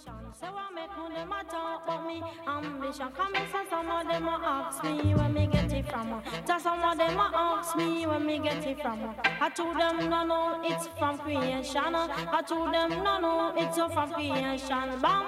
So I make who them a talk about me ambition. Come and say some of them a ask me where me get it from. Just some of them a ask me where me get it from. I told them no no it's from creation. I told them no no it's from creation. Bam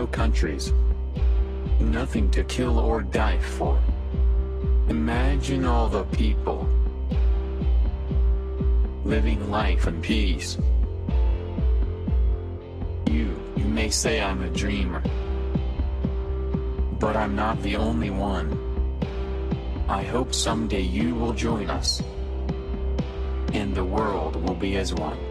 no countries. Nothing to kill or die for. Imagine all the people living life in peace. You, you may say I'm a dreamer. But I'm not the only one. I hope someday you will join us. And the world will be as one.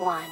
one.